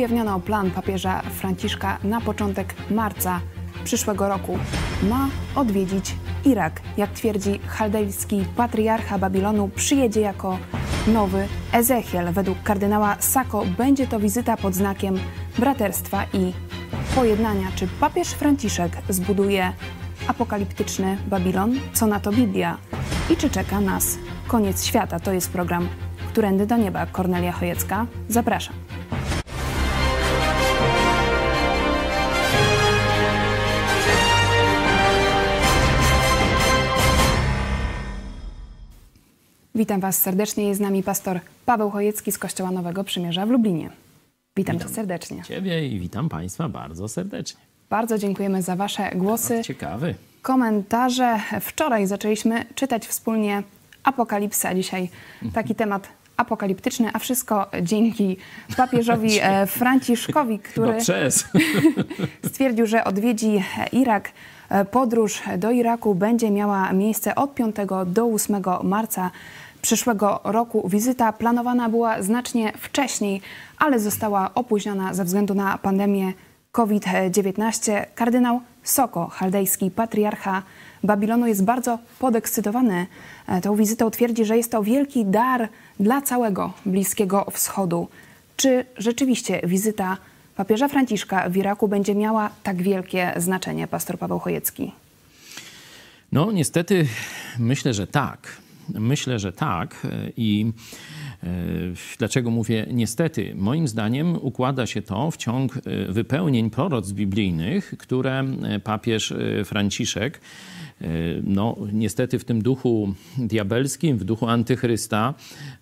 ujawniono plan papieża Franciszka na początek marca przyszłego roku. Ma odwiedzić Irak. Jak twierdzi chaldejski patriarcha Babilonu, przyjedzie jako nowy Ezechiel. Według kardynała Sako będzie to wizyta pod znakiem braterstwa i pojednania. Czy papież Franciszek zbuduje apokaliptyczny Babilon? Co na to Biblia? I czy czeka nas koniec świata? To jest program Którędy do Nieba. Kornelia Chojecka. Zapraszam. Witam Was serdecznie. Jest z nami pastor Paweł Chojecki z Kościoła Nowego Przymierza w Lublinie. Witam, witam Cię serdecznie. Ciebie i witam Państwa bardzo serdecznie. Bardzo dziękujemy za Wasze głosy. Ciekawy. Komentarze. Wczoraj zaczęliśmy czytać wspólnie Apokalipsa. Dzisiaj taki temat apokaliptyczny, a wszystko dzięki papieżowi e, Franciszkowi, który stwierdził, że odwiedzi Irak. E, podróż do Iraku będzie miała miejsce od 5 do 8 marca przyszłego roku. Wizyta planowana była znacznie wcześniej, ale została opóźniona ze względu na pandemię COVID-19. Kardynał Soko, chaldejski patriarcha Babilonu, jest bardzo podekscytowany e, tą wizytą. Twierdzi, że jest to wielki dar dla całego Bliskiego Wschodu. Czy rzeczywiście wizyta papieża Franciszka w Iraku będzie miała tak wielkie znaczenie, pastor Paweł Chojecki? No, niestety myślę, że tak. Myślę, że tak. I e, dlaczego mówię niestety? Moim zdaniem układa się to w ciąg e, wypełnień proroc biblijnych, które e, papież Franciszek no, niestety w tym duchu diabelskim, w duchu antychrysta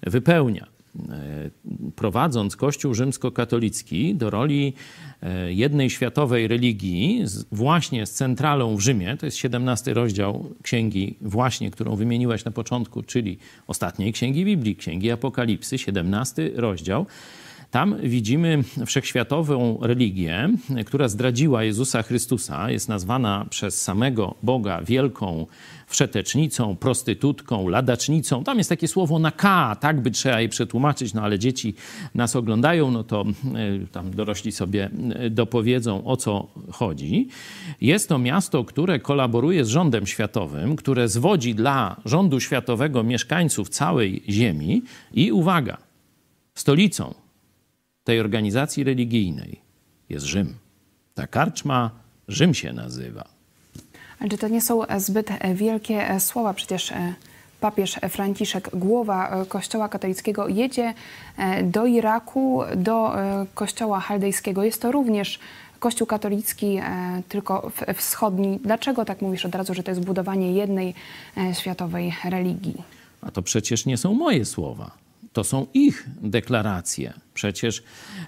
wypełnia. E, prowadząc Kościół rzymskokatolicki do roli e, jednej światowej religii, właśnie z centralą w Rzymie, to jest 17 rozdział księgi, właśnie którą wymieniłaś na początku, czyli ostatniej księgi Biblii, księgi Apokalipsy, 17 rozdział. Tam widzimy wszechświatową religię, która zdradziła Jezusa Chrystusa, jest nazwana przez samego Boga wielką wszetecznicą, prostytutką, ladacznicą. Tam jest takie słowo na K, tak by trzeba je przetłumaczyć, no ale dzieci nas oglądają, no to e, tam dorośli sobie e, dopowiedzą o co chodzi. Jest to miasto, które kolaboruje z rządem światowym, które zwodzi dla rządu światowego mieszkańców całej Ziemi i uwaga, stolicą tej organizacji religijnej jest Rzym. Ta karczma Rzym się nazywa. Ale czy to nie są zbyt wielkie słowa? Przecież e, papież Franciszek, głowa e, Kościoła katolickiego, jedzie e, do Iraku, do Kościoła chaldejskiego. Jest to również Kościół katolicki, tylko wschodni. Dlaczego tak mówisz od razu, że to jest budowanie jednej światowej religii? A to przecież nie są moje słowa. To są ich deklaracje. Przecież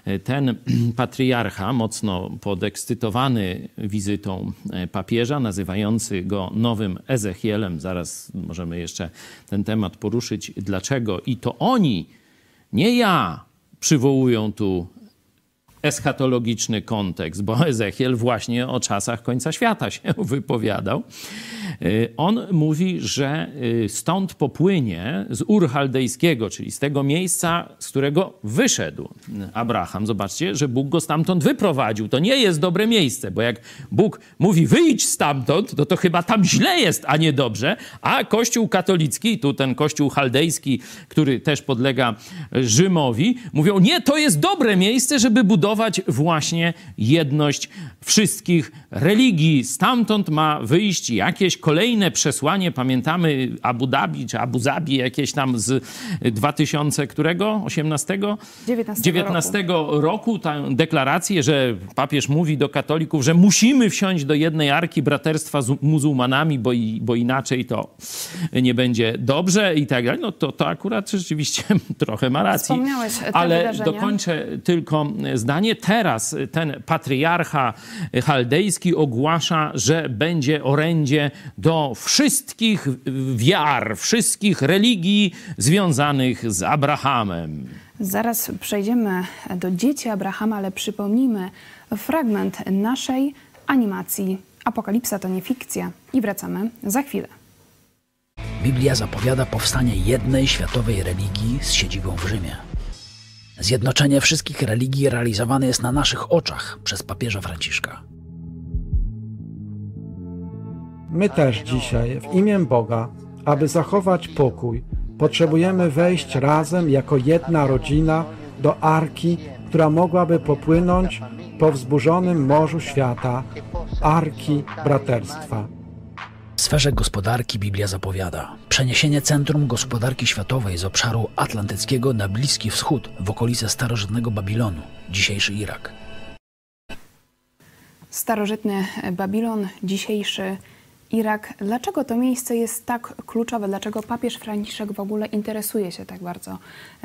e, ten patriarcha, mocno podekscytowany wizytą e, papieża, nazywający go nowym Ezechielem, zaraz możemy jeszcze ten temat poruszyć, dlaczego. I to oni, nie ja, przywołują tu eschatologiczny kontekst, bo Ezechiel właśnie o czasach końca świata się wypowiadał. Y, on mówi, że y, stąd popłynie z Ur Chaldejskiego, czyli z tego miejsca, z którego wyszedł Abraham. Zobaczcie, że Bóg go stamtąd wyprowadził. To nie jest dobre miejsce, bo jak Bóg mówi wyjdź stamtąd, to to chyba tam źle jest, a nie dobrze. A Kościół katolicki, tu ten Kościół chaldejski, który też podlega Rzymowi, mówią nie, to jest dobre miejsce, żeby budować właśnie jedność wszystkich religii. Stamtąd ma wyjść jakieś kolejne przesłanie, pamiętamy Abu Dhabi czy Abu Zabi jakieś tam z 2000 którego? 18? 19, 19 roku. roku tę deklarację, że papież mówi do katolików, że musimy wsiąść do jednej arki braterstwa z muzułmanami, bo, i, bo inaczej to nie będzie dobrze i tak dalej. No to, to akurat rzeczywiście trochę ma racji. Wspomniałeś te Ale wydarzenia. dokończę tylko zdanie. Teraz ten patriarcha chaldejski ogłasza, że będzie orędzie do wszystkich wiar, wszystkich religii związanych z Abrahamem. Zaraz przejdziemy do dzieci Abrahama, ale przypomnijmy fragment naszej animacji Apokalipsa to nie fikcja i wracamy za chwilę. Biblia zapowiada powstanie jednej światowej religii z siedzibą w Rzymie. Zjednoczenie wszystkich religii realizowane jest na naszych oczach przez papieża Franciszka. My też dzisiaj, w imię Boga, aby zachować pokój, potrzebujemy wejść razem jako jedna rodzina do arki, która mogłaby popłynąć po wzburzonym morzu świata, arki braterstwa. W sferze gospodarki Biblia zapowiada przeniesienie centrum gospodarki światowej z obszaru atlantyckiego na Bliski Wschód w okolice starożytnego Babilonu, dzisiejszy Irak. Starożytny Babilon, dzisiejszy Irak. Dlaczego to miejsce jest tak kluczowe? Dlaczego papież Franciszek w ogóle interesuje się tak bardzo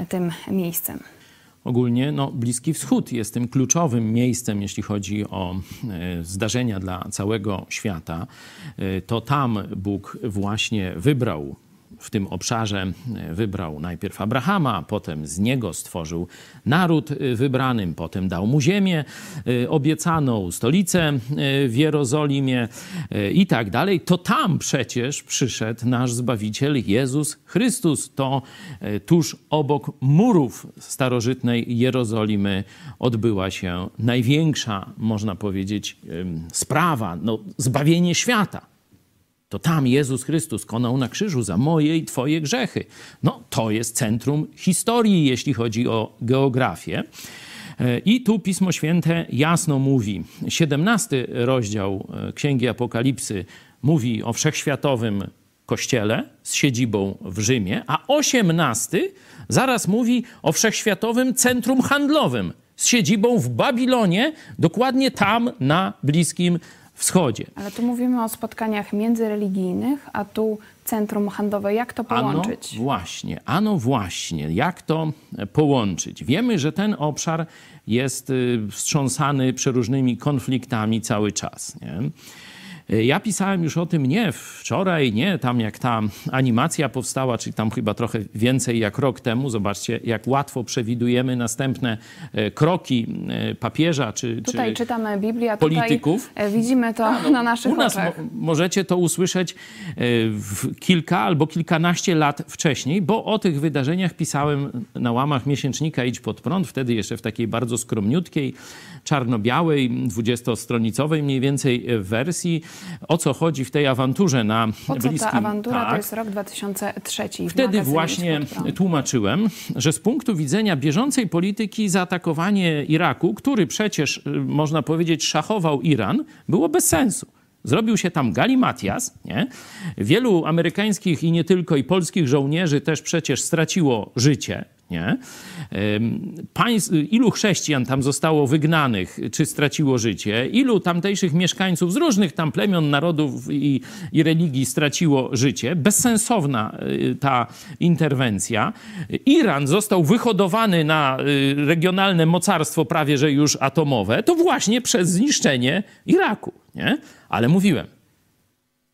tym miejscem? Ogólnie no, Bliski Wschód jest tym kluczowym miejscem, jeśli chodzi o e, zdarzenia dla całego świata. E, to tam Bóg właśnie wybrał w tym obszarze e, wybrał najpierw Abrahama, potem z niego stworzył naród e, wybranym, potem dał mu ziemię e, obiecaną, stolicę w Jerozolimie i tak dalej, to tam przecież przyszedł nasz Zbawiciel Jezus Chrystus. To tuż obok murów starożytnej Jerozolimy odbyła się największa, można powiedzieć, sprawa, no, zbawienie świata. To tam Jezus Chrystus konał na krzyżu za moje i Twoje grzechy. No, to jest centrum historii, jeśli chodzi o geografię. E, I tu Pismo Święte jasno mówi, 17 rozdział e, Księgi Apokalipsy mówi o wszechświatowym kościele z siedzibą w Rzymie, a 18 zaraz mówi o wszechświatowym centrum handlowym z siedzibą w Babilonie, dokładnie tam na Bliskim Wschodzie. Ale tu mówimy o spotkaniach międzyreligijnych, a tu centrum handlowe. Jak to połączyć? Ano właśnie, ano właśnie, jak to połączyć? Wiemy, że ten obszar jest y, wstrząsany przeróżnymi konfliktami cały czas. Nie? E, ja pisałem już o tym nie wczoraj, nie tam jak ta animacja powstała, czyli tam chyba trochę więcej jak rok temu. Zobaczcie, jak łatwo przewidujemy następne e, kroki e, papieża czy Tutaj czy czytamy Biblię, polityków. Tutaj widzimy to no, na naszych u nas oczach. Mo możecie to usłyszeć w kilka albo kilkanaście lat wcześniej, bo o tych wydarzeniach pisałem na łamach miesięcznika Idź Pod Prąd, wtedy jeszcze w takiej bardzo skromniutkiej, czarno-białej, dwudziestostronicowej mniej więcej wersji o co chodzi w tej awanturze na po co Bliskim. ta awantura tak. to jest rok 2003. Wtedy właśnie tłumaczyłem, że z punktu widzenia bieżącej polityki zaatakowanie Iraku, który przecież y, można powiedzieć szachował Iran, było bez sensu. Zrobił się tam galimatias, nie? Wielu amerykańskich i nie tylko, i polskich żołnierzy też przecież straciło życie, nie? Ilu chrześcijan tam zostało wygnanych, czy straciło życie? Ilu tamtejszych mieszkańców z różnych tam plemion, narodów i, i religii straciło życie? Bezsensowna y, ta interwencja. Iran został wyhodowany na y, regionalne mocarstwo prawie że już atomowe, to właśnie przez zniszczenie Iraku, nie? Ale mówiłem,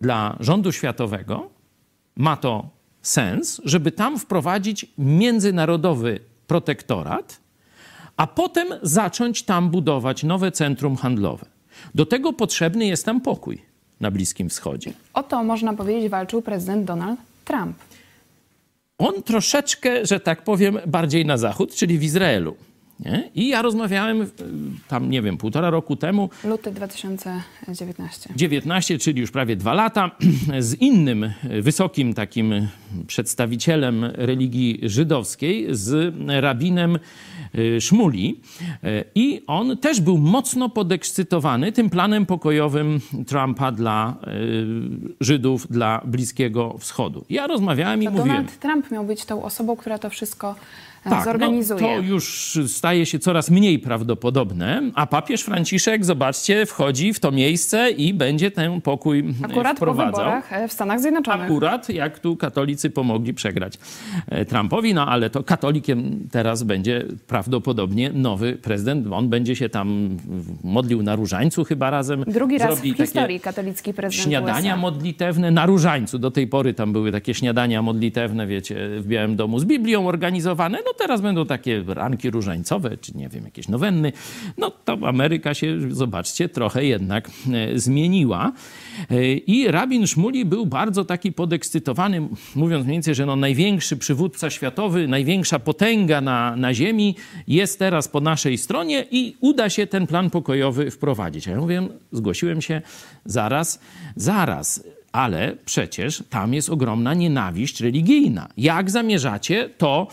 dla rządu światowego ma to sens, żeby tam wprowadzić międzynarodowy protektorat, a potem zacząć tam budować nowe centrum handlowe. Do tego potrzebny jest tam pokój na Bliskim Wschodzie. O to można powiedzieć walczył prezydent Donald Trump. On troszeczkę, że tak powiem, bardziej na zachód, czyli w Izraelu. Nie? I ja rozmawiałem tam, nie wiem, półtora roku temu. Luty 2019. 19, czyli już prawie dwa lata, z innym wysokim takim przedstawicielem religii żydowskiej, z rabinem y, Szmuli. I on też był mocno podekscytowany tym planem pokojowym Trumpa dla Żydów, dla Bliskiego Wschodu. Ja rozmawiałem to i mówiłem... Donald Trump miał być tą osobą, która to wszystko tak, zorganizuje. No, to już staje się coraz mniej prawdopodobne, a papież Franciszek, zobaczcie, wchodzi w to miejsce i będzie ten pokój Akurat wprowadzał. po wyborach e, w Stanach Zjednoczonych. Akurat jak tu katolicy pomogli przegrać e, Trumpowi, no ale to katolikiem teraz będzie prawdopodobnie nowy prezydent. On będzie się tam modlił na różańcu chyba razem. Drugi raz w historii katolicki prezydent Śniadania USA. modlitewne na różańcu. Do tej pory tam były takie śniadania modlitewne, wiecie, w Białym Domu z Biblią organizowane. No No teraz będą takie ranki różańcowe, czy nie wiem, jakieś nowenny. No to Ameryka się, zobaczcie, trochę jednak e, zmieniła. E, I rabin Szmuli był bardzo taki podekscytowany, mówiąc mniej więcej, że no największy przywódca światowy, największa potęga na, na ziemi jest teraz po naszej stronie i uda się ten plan pokojowy wprowadzić. A ja mówię, zgłosiłem się zaraz, zaraz ale przecież tam jest ogromna nienawiść religijna. Jak zamierzacie to,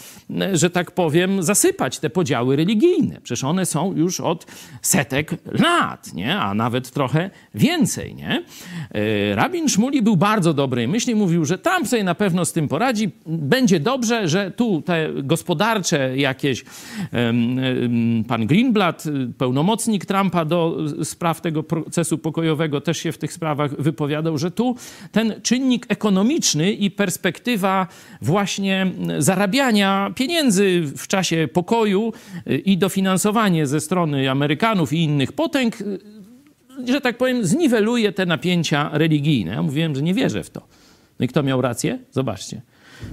że tak powiem, zasypać te podziały religijne? Przecież one są już od setek lat, nie? a nawet trochę więcej. Nie? E, rabin Szmuli był bardzo dobrej myśli, mówił, że Trump sobie na pewno z tym poradzi, będzie dobrze, że tu te gospodarcze jakieś, pan Greenblatt, pełnomocnik Trumpa do spraw tego procesu pokojowego, też się w tych sprawach wypowiadał, że tu ten czynnik ekonomiczny i perspektywa właśnie zarabiania pieniędzy w czasie pokoju y, i dofinansowanie ze strony Amerykanów i innych potęg, y, że tak powiem, zniweluje te napięcia religijne. Ja mówiłem, że nie wierzę w to. No i kto miał rację? Zobaczcie.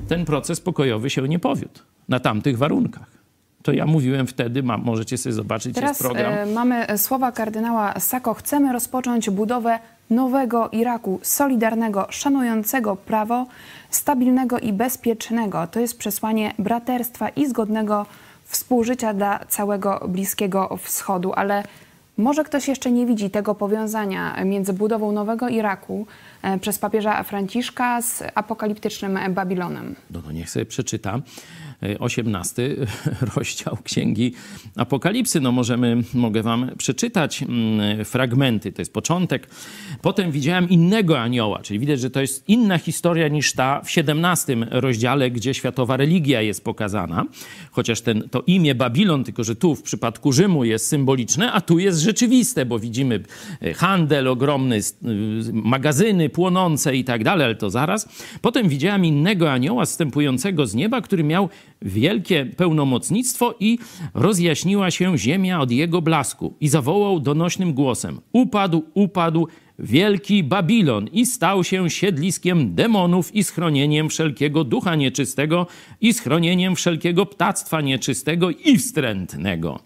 Ten proces pokojowy się nie powiódł na tamtych warunkach. To ja mówiłem wtedy, ma, możecie sobie zobaczyć, Teraz jest program. E, mamy słowa kardynała Sako. Chcemy rozpocząć budowę nowego Iraku, solidarnego, szanującego prawo, stabilnego i bezpiecznego. To jest przesłanie braterstwa i zgodnego współżycia dla całego Bliskiego Wschodu, ale może ktoś jeszcze nie widzi tego powiązania między budową nowego Iraku e, przez papieża Franciszka z apokaliptycznym Babilonem. No to niech sobie przeczyta 18 rozdział Księgi Apokalipsy. No możemy, mogę wam przeczytać mm, fragmenty, to jest początek. Potem widziałem innego anioła, czyli widać, że to jest inna historia niż ta w 17 rozdziale, gdzie światowa religia jest pokazana. Chociaż ten, to imię Babilon, tylko że tu w przypadku Rzymu jest symboliczne, a tu jest rzeczywiste, bo widzimy e, handel ogromny, magazyny płonące i tak dalej, ale to zaraz. Potem widziałem innego anioła zstępującego z nieba, który miał wielkie pełnomocnictwo i rozjaśniła się ziemia od jego blasku. I zawołał donośnym głosem: Upadł, upadł wielki Babilon i stał się siedliskiem demonów i schronieniem wszelkiego ducha nieczystego i schronieniem wszelkiego ptactwa nieczystego i wstrętnego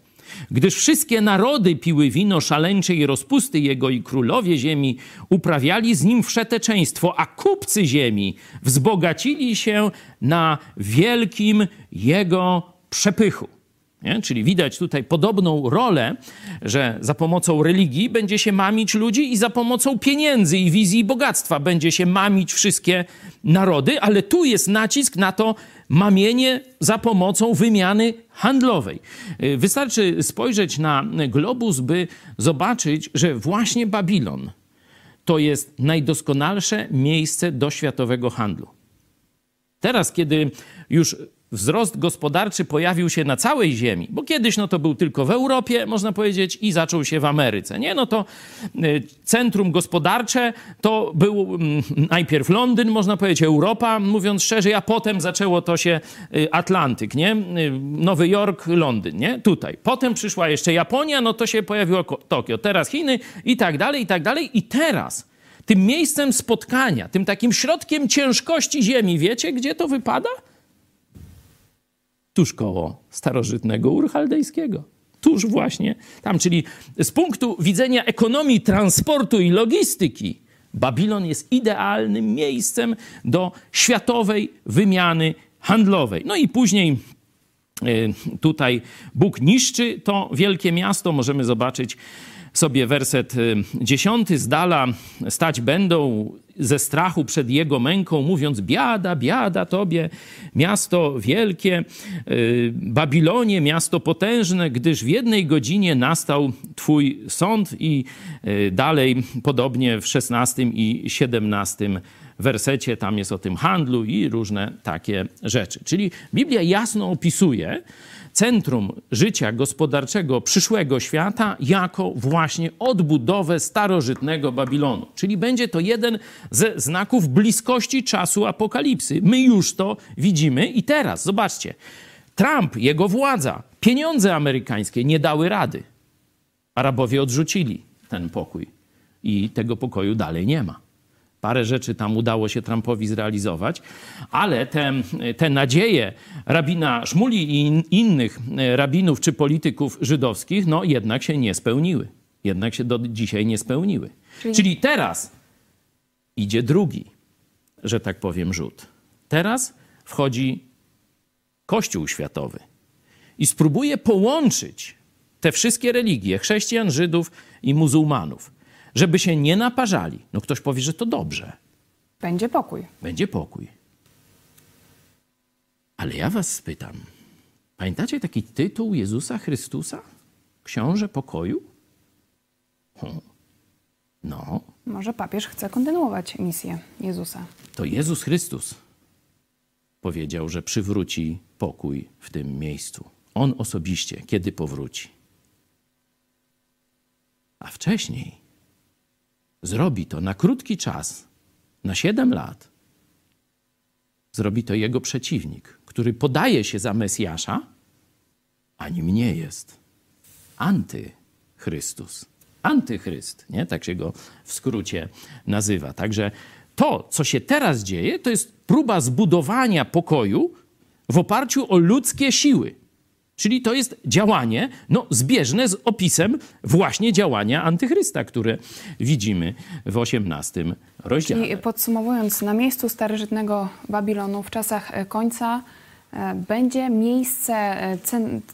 gdyż wszystkie narody piły wino szaleńczej rozpusty jego i królowie ziemi uprawiali z nim wszeteczeństwo, a kupcy ziemi wzbogacili się na wielkim jego przepychu. Nie? Czyli widać tutaj podobną rolę, że za pomocą religii będzie się mamić ludzi i za pomocą pieniędzy i wizji bogactwa będzie się mamić wszystkie narody, ale tu jest nacisk na to mamienie za pomocą wymiany handlowej. Y, wystarczy spojrzeć na globus, by zobaczyć, że właśnie Babilon to jest najdoskonalsze miejsce do światowego handlu. Teraz, kiedy już wzrost gospodarczy pojawił się na całej ziemi, bo kiedyś no to był tylko w Europie, można powiedzieć, i zaczął się w Ameryce. Nie, no to y, centrum gospodarcze to był mm, najpierw Londyn, można powiedzieć Europa, mówiąc szerzej, a potem zaczęło to się y, Atlantyk, nie? Y, Nowy Jork, Londyn, nie? Tutaj. Potem przyszła jeszcze Japonia, no to się pojawiło Tokio, teraz Chiny i tak dalej, i tak dalej. I teraz tym miejscem spotkania, tym takim środkiem ciężkości ziemi, wiecie, gdzie to wypada? Tuż koło starożytnego Urchaldejskiego. Tuż właśnie tam, czyli z punktu widzenia ekonomii transportu i logistyki, Babilon jest idealnym miejscem do światowej wymiany handlowej. No i później tutaj Bóg niszczy to wielkie miasto. Możemy zobaczyć sobie werset y, dziesiąty. Z dala stać będą ze strachu przed jego męką, mówiąc: Biada, biada tobie, miasto wielkie, y, Babilonie, miasto potężne, gdyż w jednej godzinie nastał twój sąd, i y, dalej, podobnie w szesnastym i siedemnastym wersecie, tam jest o tym handlu i różne takie rzeczy. Czyli Biblia jasno opisuje, centrum życia gospodarczego przyszłego świata jako właśnie odbudowę starożytnego Babilonu. Czyli będzie to jeden ze znaków bliskości czasu apokalipsy. My już to widzimy i teraz, zobaczcie, Trump, jego władza, pieniądze amerykańskie nie dały rady. Arabowie odrzucili ten pokój i tego pokoju dalej nie ma. Parę rzeczy tam udało się Trumpowi zrealizować, ale te, te nadzieje rabina Szmuli i innych rabinów czy polityków żydowskich, no jednak się nie spełniły. Jednak się do dzisiaj nie spełniły. Czyli, Czyli teraz idzie drugi, że tak powiem, rzut. Teraz wchodzi Kościół Światowy i spróbuje połączyć te wszystkie religie chrześcijan, Żydów i muzułmanów żeby się nie naparzali. No ktoś powie, że to dobrze. Będzie pokój. Będzie pokój. Ale ja was spytam, pamiętacie taki tytuł Jezusa Chrystusa? Książę pokoju? Hmm. No. Może papież chce kontynuować misję Jezusa. To Jezus Chrystus powiedział, że przywróci pokój w tym miejscu. On osobiście, kiedy powróci. A wcześniej zrobi to na krótki czas, na 7 lat, zrobi to jego przeciwnik, który podaje się za Mesjasza, a nim nie jest. Antychrystus. Antychryst, nie? tak się go w skrócie nazywa. Także to, co się teraz dzieje, to jest próba zbudowania pokoju w oparciu o ludzkie siły. Czyli to jest działanie no, zbieżne z opisem właśnie działania antychrysta, które widzimy w XVIII rozdziale. Czyli podsumowując, na miejscu starożytnego Babilonu w czasach e, końca e, będzie miejsce e,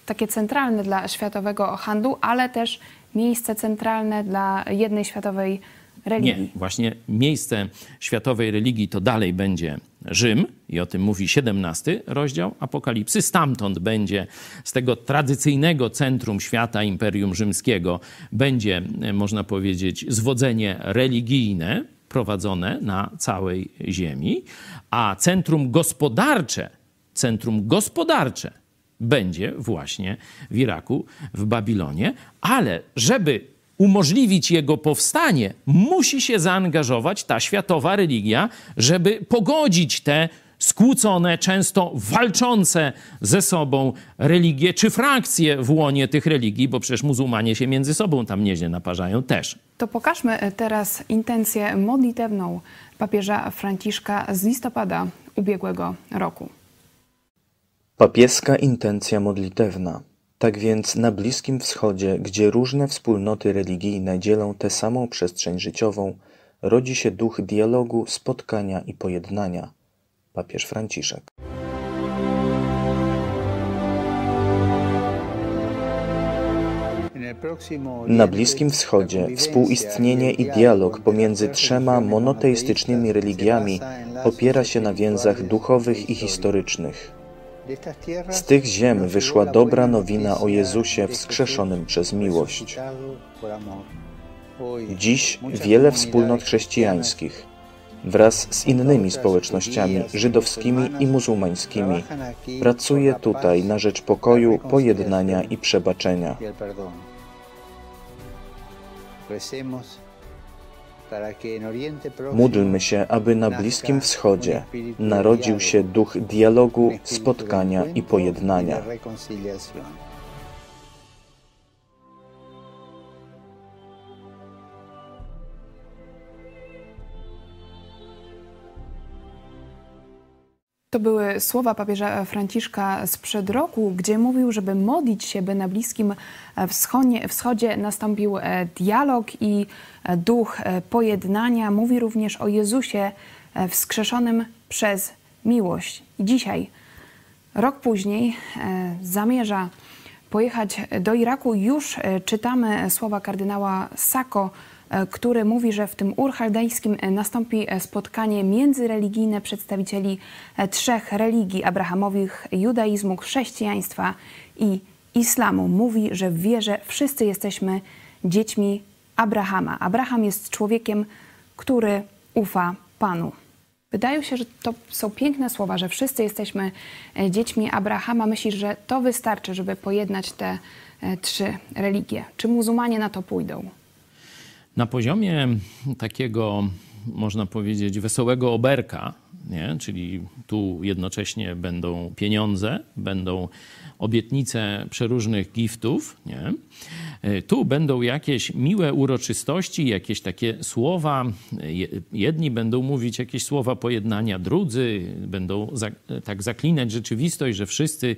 takie centralne dla światowego handlu, ale też miejsce centralne dla jednej światowej religii. Nie, właśnie miejsce światowej religii to dalej będzie Rzym, i o tym mówi 17 rozdział Apokalipsy. Stamtąd będzie, z tego tradycyjnego centrum świata, Imperium Rzymskiego, będzie, e, można powiedzieć, zwodzenie religijne prowadzone na całej ziemi, a centrum gospodarcze, centrum gospodarcze będzie właśnie w Iraku, w Babilonie, ale żeby umożliwić jego powstanie, musi się zaangażować ta światowa religia, żeby pogodzić te skłócone, często walczące ze sobą religie czy frakcje w łonie tych religii, bo przecież muzułmanie się między sobą tam nieźle naparzają też. To pokażmy teraz intencję modlitewną papieża Franciszka z listopada ubiegłego roku. Papieska intencja modlitewna. Tak więc na Bliskim Wschodzie, gdzie różne wspólnoty religijne dzielą tę samą przestrzeń życiową, rodzi się duch dialogu, spotkania i pojednania. Papież Franciszek. Na Bliskim Wschodzie współistnienie i dialog pomiędzy trzema monoteistycznymi religiami opiera się na więzach duchowych i historycznych. Z tych ziem wyszła dobra nowina o Jezusie wskrzeszonym przez miłość. Dziś wiele wspólnot chrześcijańskich wraz z innymi społecznościami żydowskimi i muzułmańskimi pracuje tutaj na rzecz pokoju, pojednania i przebaczenia. Módlmy się, aby na Bliskim Wschodzie narodził się duch dialogu, spotkania i pojednania. To były słowa papieża Franciszka sprzed roku, gdzie mówił, żeby modlić się, by na Bliskim Wschodzie, wschodzie nastąpił e, dialog i e, duch e, pojednania. Mówi również o Jezusie wskrzeszonym przez miłość. I dzisiaj, rok później, zamierza pojechać do Iraku. Już czytamy słowa kardynała Sako, który mówi, że w tym urchaldejskim e, nastąpi e, spotkanie międzyreligijne przedstawicieli trzech religii abrahamowych, judaizmu, chrześcijaństwa i islamu. Mówi, że w wierze wszyscy jesteśmy dziećmi Abrahama. Abraham jest człowiekiem, który ufa Panu. Wydaje się, że to są piękne słowa, że wszyscy jesteśmy dziećmi Abrahama. Myślisz, że to wystarczy, żeby pojednać te trzy religie? Czy muzułmanie na to pójdą? Na poziomie takiego, można powiedzieć, wesołego oberka, nie? czyli tu jednocześnie będą pieniądze, będą obietnice przeróżnych giftów, nie? e, tu będą jakieś miłe uroczystości, jakieś takie słowa. Jedni będą mówić jakieś słowa pojednania, drudzy będą tak zaklinać rzeczywistość, że wszyscy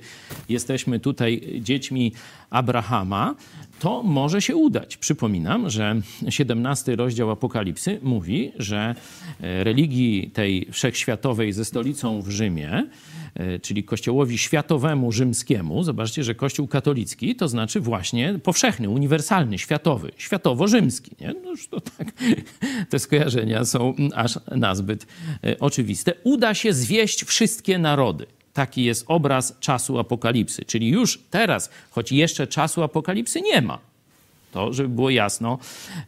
jesteśmy tutaj dziećmi Abrahama. To może się udać. Przypominam, że 17 rozdział Apokalipsy mówi, że e, religii tej wszechświatowej ze stolicą w Rzymie E, czyli kościołowi światowemu rzymskiemu, zobaczcie, że kościół katolicki to znaczy właśnie powszechny, uniwersalny, światowy, światowo-rzymski. Nie? No już to tak, te skojarzenia są aż nazbyt e, oczywiste. Uda się zwieść wszystkie narody. Taki jest obraz czasu apokalipsy. Czyli już teraz, choć jeszcze czasu apokalipsy nie ma, to, żeby było jasno,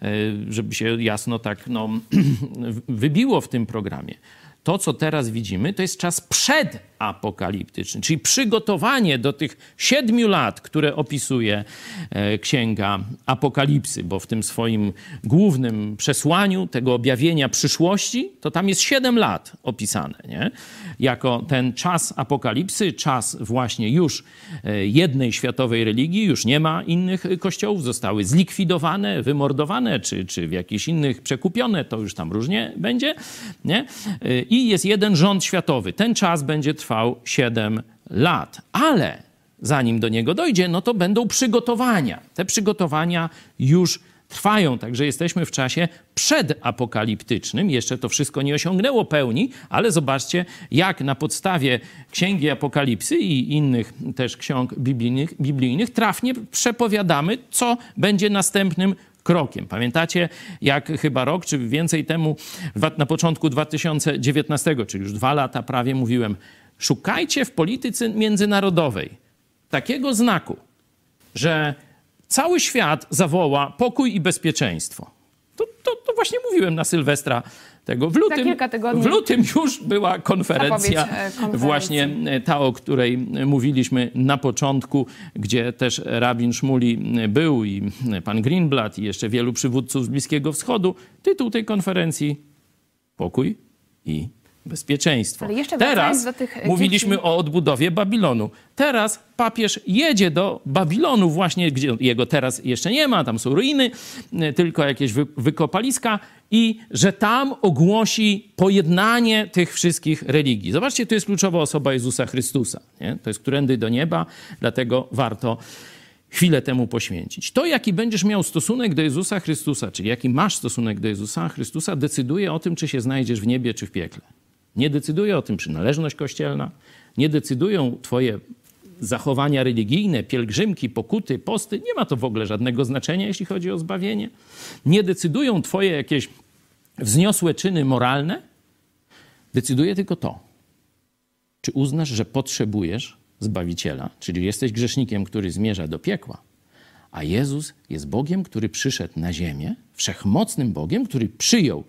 e, żeby się jasno tak no, wybiło w tym programie. To, co teraz widzimy, to jest czas przedapokaliptyczny, czyli przygotowanie do tych siedmiu lat, które opisuje e, księga Apokalipsy, bo w tym swoim głównym przesłaniu tego objawienia przyszłości, to tam jest siedem lat opisane, nie? Jako ten czas apokalipsy, czas właśnie już e, jednej światowej religii, już nie ma innych kościołów, zostały zlikwidowane, wymordowane, czy, czy w jakichś innych przekupione, to już tam różnie będzie, nie? E, i jest jeden rząd światowy. Ten czas będzie trwał 7 lat. Ale zanim do niego dojdzie, no to będą przygotowania. Te przygotowania już trwają, także jesteśmy w czasie przedapokaliptycznym. Jeszcze to wszystko nie osiągnęło pełni, ale zobaczcie, jak na podstawie Księgi Apokalipsy i innych też ksiąg biblijnych, biblijnych trafnie przepowiadamy, co będzie następnym krokiem. Pamiętacie, jak chyba rok czy więcej temu, na początku 2019, czyli już dwa lata prawie mówiłem, szukajcie w polityce międzynarodowej takiego znaku, że cały świat zawoła pokój i bezpieczeństwo. To, to, to właśnie mówiłem na Sylwestra tego. W lutym, w lutym już była konferencja, e, właśnie e, ta, o której mówiliśmy na początku, gdzie też rabin Szmuli był i pan Greenblatt i jeszcze wielu przywódców z Bliskiego Wschodu. Tytuł tej konferencji Pokój i bezpieczeństwo. Teraz mówiliśmy dzieci... o odbudowie Babilonu. Teraz papież jedzie do Babilonu właśnie, gdzie jego teraz jeszcze nie ma, tam są ruiny, tylko jakieś wykopaliska i że tam ogłosi pojednanie tych wszystkich religii. Zobaczcie, to jest kluczowa osoba Jezusa Chrystusa. Nie? To jest którędy do nieba, dlatego warto chwilę temu poświęcić. To, jaki będziesz miał stosunek do Jezusa Chrystusa, czyli jaki masz stosunek do Jezusa Chrystusa, decyduje o tym, czy się znajdziesz w niebie, czy w piekle. Nie decyduje o tym przynależność kościelna, nie decydują twoje zachowania religijne, pielgrzymki, pokuty, posty. Nie ma to w ogóle żadnego znaczenia, jeśli chodzi o zbawienie. Nie decydują twoje jakieś wzniosłe czyny moralne. Decyduje tylko to, czy uznasz, że potrzebujesz Zbawiciela, czyli jesteś grzesznikiem, który zmierza do piekła, a Jezus jest Bogiem, który przyszedł na ziemię, wszechmocnym Bogiem, który przyjął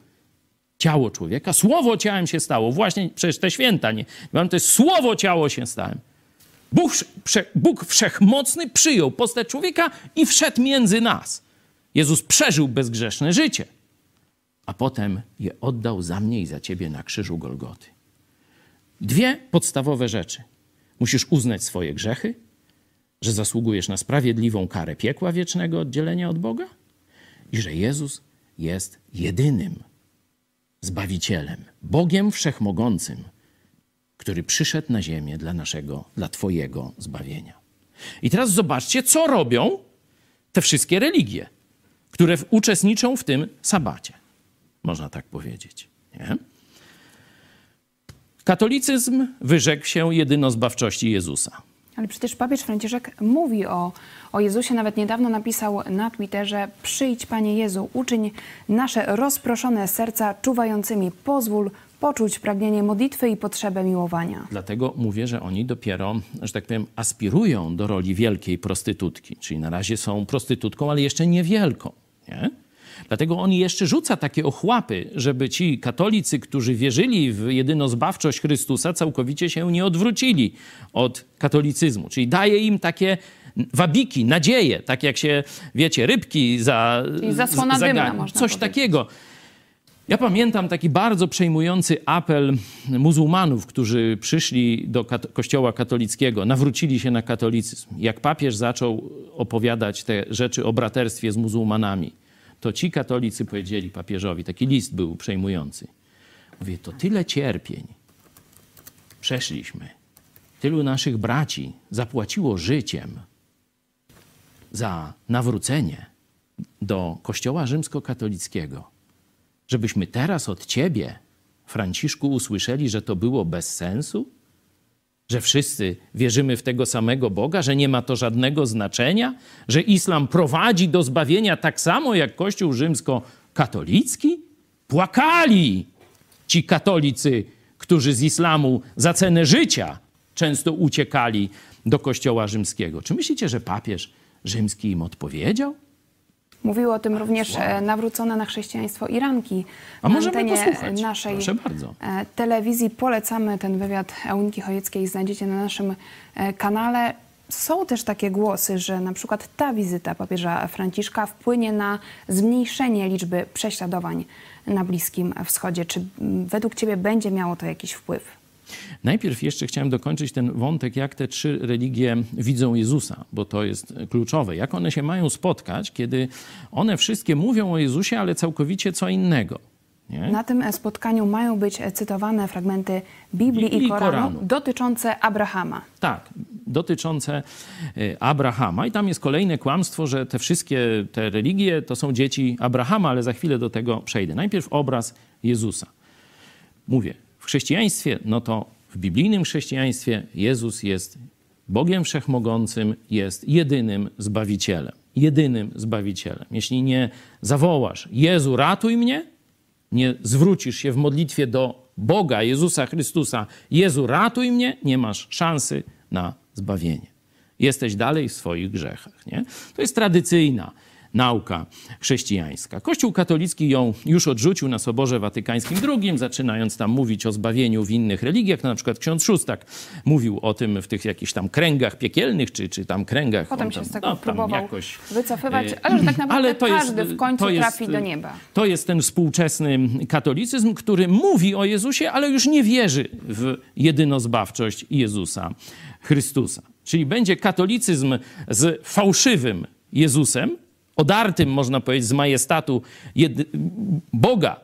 ciało człowieka. Słowo ciałem się stało. Właśnie przecież te święta, nie? Mam to jest słowo ciało się stałem. Bóg, Bóg wszechmocny przyjął postać człowieka i wszedł między nas. Jezus przeżył bezgrzeszne życie, a potem je oddał za mnie i za ciebie na krzyżu Golgoty. Dwie podstawowe rzeczy. Musisz uznać swoje grzechy, że zasługujesz na sprawiedliwą karę piekła wiecznego oddzielenia od Boga i że Jezus jest jedynym Zbawicielem, Bogiem Wszechmogącym, który przyszedł na ziemię dla naszego, dla Twojego zbawienia. I teraz zobaczcie, co robią te wszystkie religie, które uczestniczą w tym sabacie. Można tak powiedzieć. Nie? Katolicyzm wyrzekł się jedynozbawczości Jezusa. Ale przecież papież Franciszek mówi o, o Jezusie. Nawet niedawno napisał na Twitterze: Przyjdź, Panie Jezu, uczyń nasze rozproszone serca czuwającymi. Pozwól poczuć pragnienie modlitwy i potrzebę miłowania. Dlatego mówię, że oni dopiero, że tak powiem, aspirują do roli wielkiej prostytutki. Czyli na razie są prostytutką, ale jeszcze niewielką. Nie? Dlatego on jeszcze rzuca takie ochłapy, żeby ci katolicy, którzy wierzyli w jedynozbawczość Chrystusa, całkowicie się nie odwrócili od katolicyzmu. Czyli daje im takie wabiki, nadzieje, tak jak się, wiecie, rybki za... Czyli zasłona za, dymna, można Coś powiedzieć. takiego. Ja pamiętam taki bardzo przejmujący apel muzułmanów, którzy przyszli do kościoła katolickiego, nawrócili się na katolicyzm. Jak papież zaczął opowiadać te rzeczy o braterstwie z muzułmanami, to ci katolicy powiedzieli papieżowi, taki list był przejmujący. Mówię, to tyle cierpień przeszliśmy. Tylu naszych braci zapłaciło życiem za nawrócenie do kościoła rzymskokatolickiego żebyśmy teraz od ciebie, Franciszku, usłyszeli, że to było bez sensu? Że wszyscy wierzymy w tego samego Boga, że nie ma to żadnego znaczenia, że islam prowadzi do zbawienia tak samo jak Kościół rzymskokatolicki? Płakali ci katolicy, którzy z islamu za cenę życia często uciekali do Kościoła rzymskiego. Czy myślicie, że papież rzymski im odpowiedział? Mówiły o tym również. E, nawrócone na chrześcijaństwo Iranki. A możemy posłuchać. naszej Proszę bardzo. E, telewizji polecamy ten wywiad Euniki Chojeckiej, znajdziecie na naszym e, kanale. Są też takie głosy, że na przykład ta wizyta papieża Franciszka wpłynie na zmniejszenie liczby prześladowań na Bliskim Wschodzie. Czy według Ciebie będzie miało to jakiś wpływ? Najpierw jeszcze chciałem dokończyć ten wątek, jak te trzy religie widzą Jezusa, bo to jest kluczowe. Jak one się mają spotkać, kiedy one wszystkie mówią o Jezusie, ale całkowicie co innego. Nie? Na tym spotkaniu mają być cytowane fragmenty Biblii, Biblii i Koranu, Koranu, dotyczące Abrahama. Tak, dotyczące e, Abrahama. I tam jest kolejne kłamstwo, że te wszystkie te religie to są dzieci Abrahama, ale za chwilę do tego przejdę. Najpierw obraz Jezusa. Mówię, w chrześcijaństwie, no to w biblijnym chrześcijaństwie Jezus jest Bogiem Wszechmogącym, jest jedynym Zbawicielem. Jedynym Zbawicielem. Jeśli nie zawołasz Jezu, ratuj mnie, nie zwrócisz się w modlitwie do Boga, Jezusa Chrystusa, Jezu, ratuj mnie, nie masz szansy na zbawienie. Jesteś dalej w swoich grzechach. Nie? To jest tradycyjna nauka chrześcijańska. Kościół katolicki ją już odrzucił na Soborze Watykańskim II, zaczynając tam mówić o zbawieniu w innych religiach. No, na przykład ksiądz Szóstak mówił o tym w tych jakichś tam kręgach piekielnych, czy, czy tam kręgach. Potem tam, się z tego no, próbował jakoś, wycofywać, e, ale że tak naprawdę to każdy jest, w końcu jest, trafi do nieba. To jest ten współczesny katolicyzm, który mówi o Jezusie, ale już nie wierzy w jedynozbawczość Jezusa Chrystusa. Czyli będzie katolicyzm z fałszywym Jezusem, odartym, można powiedzieć, z majestatu Boga,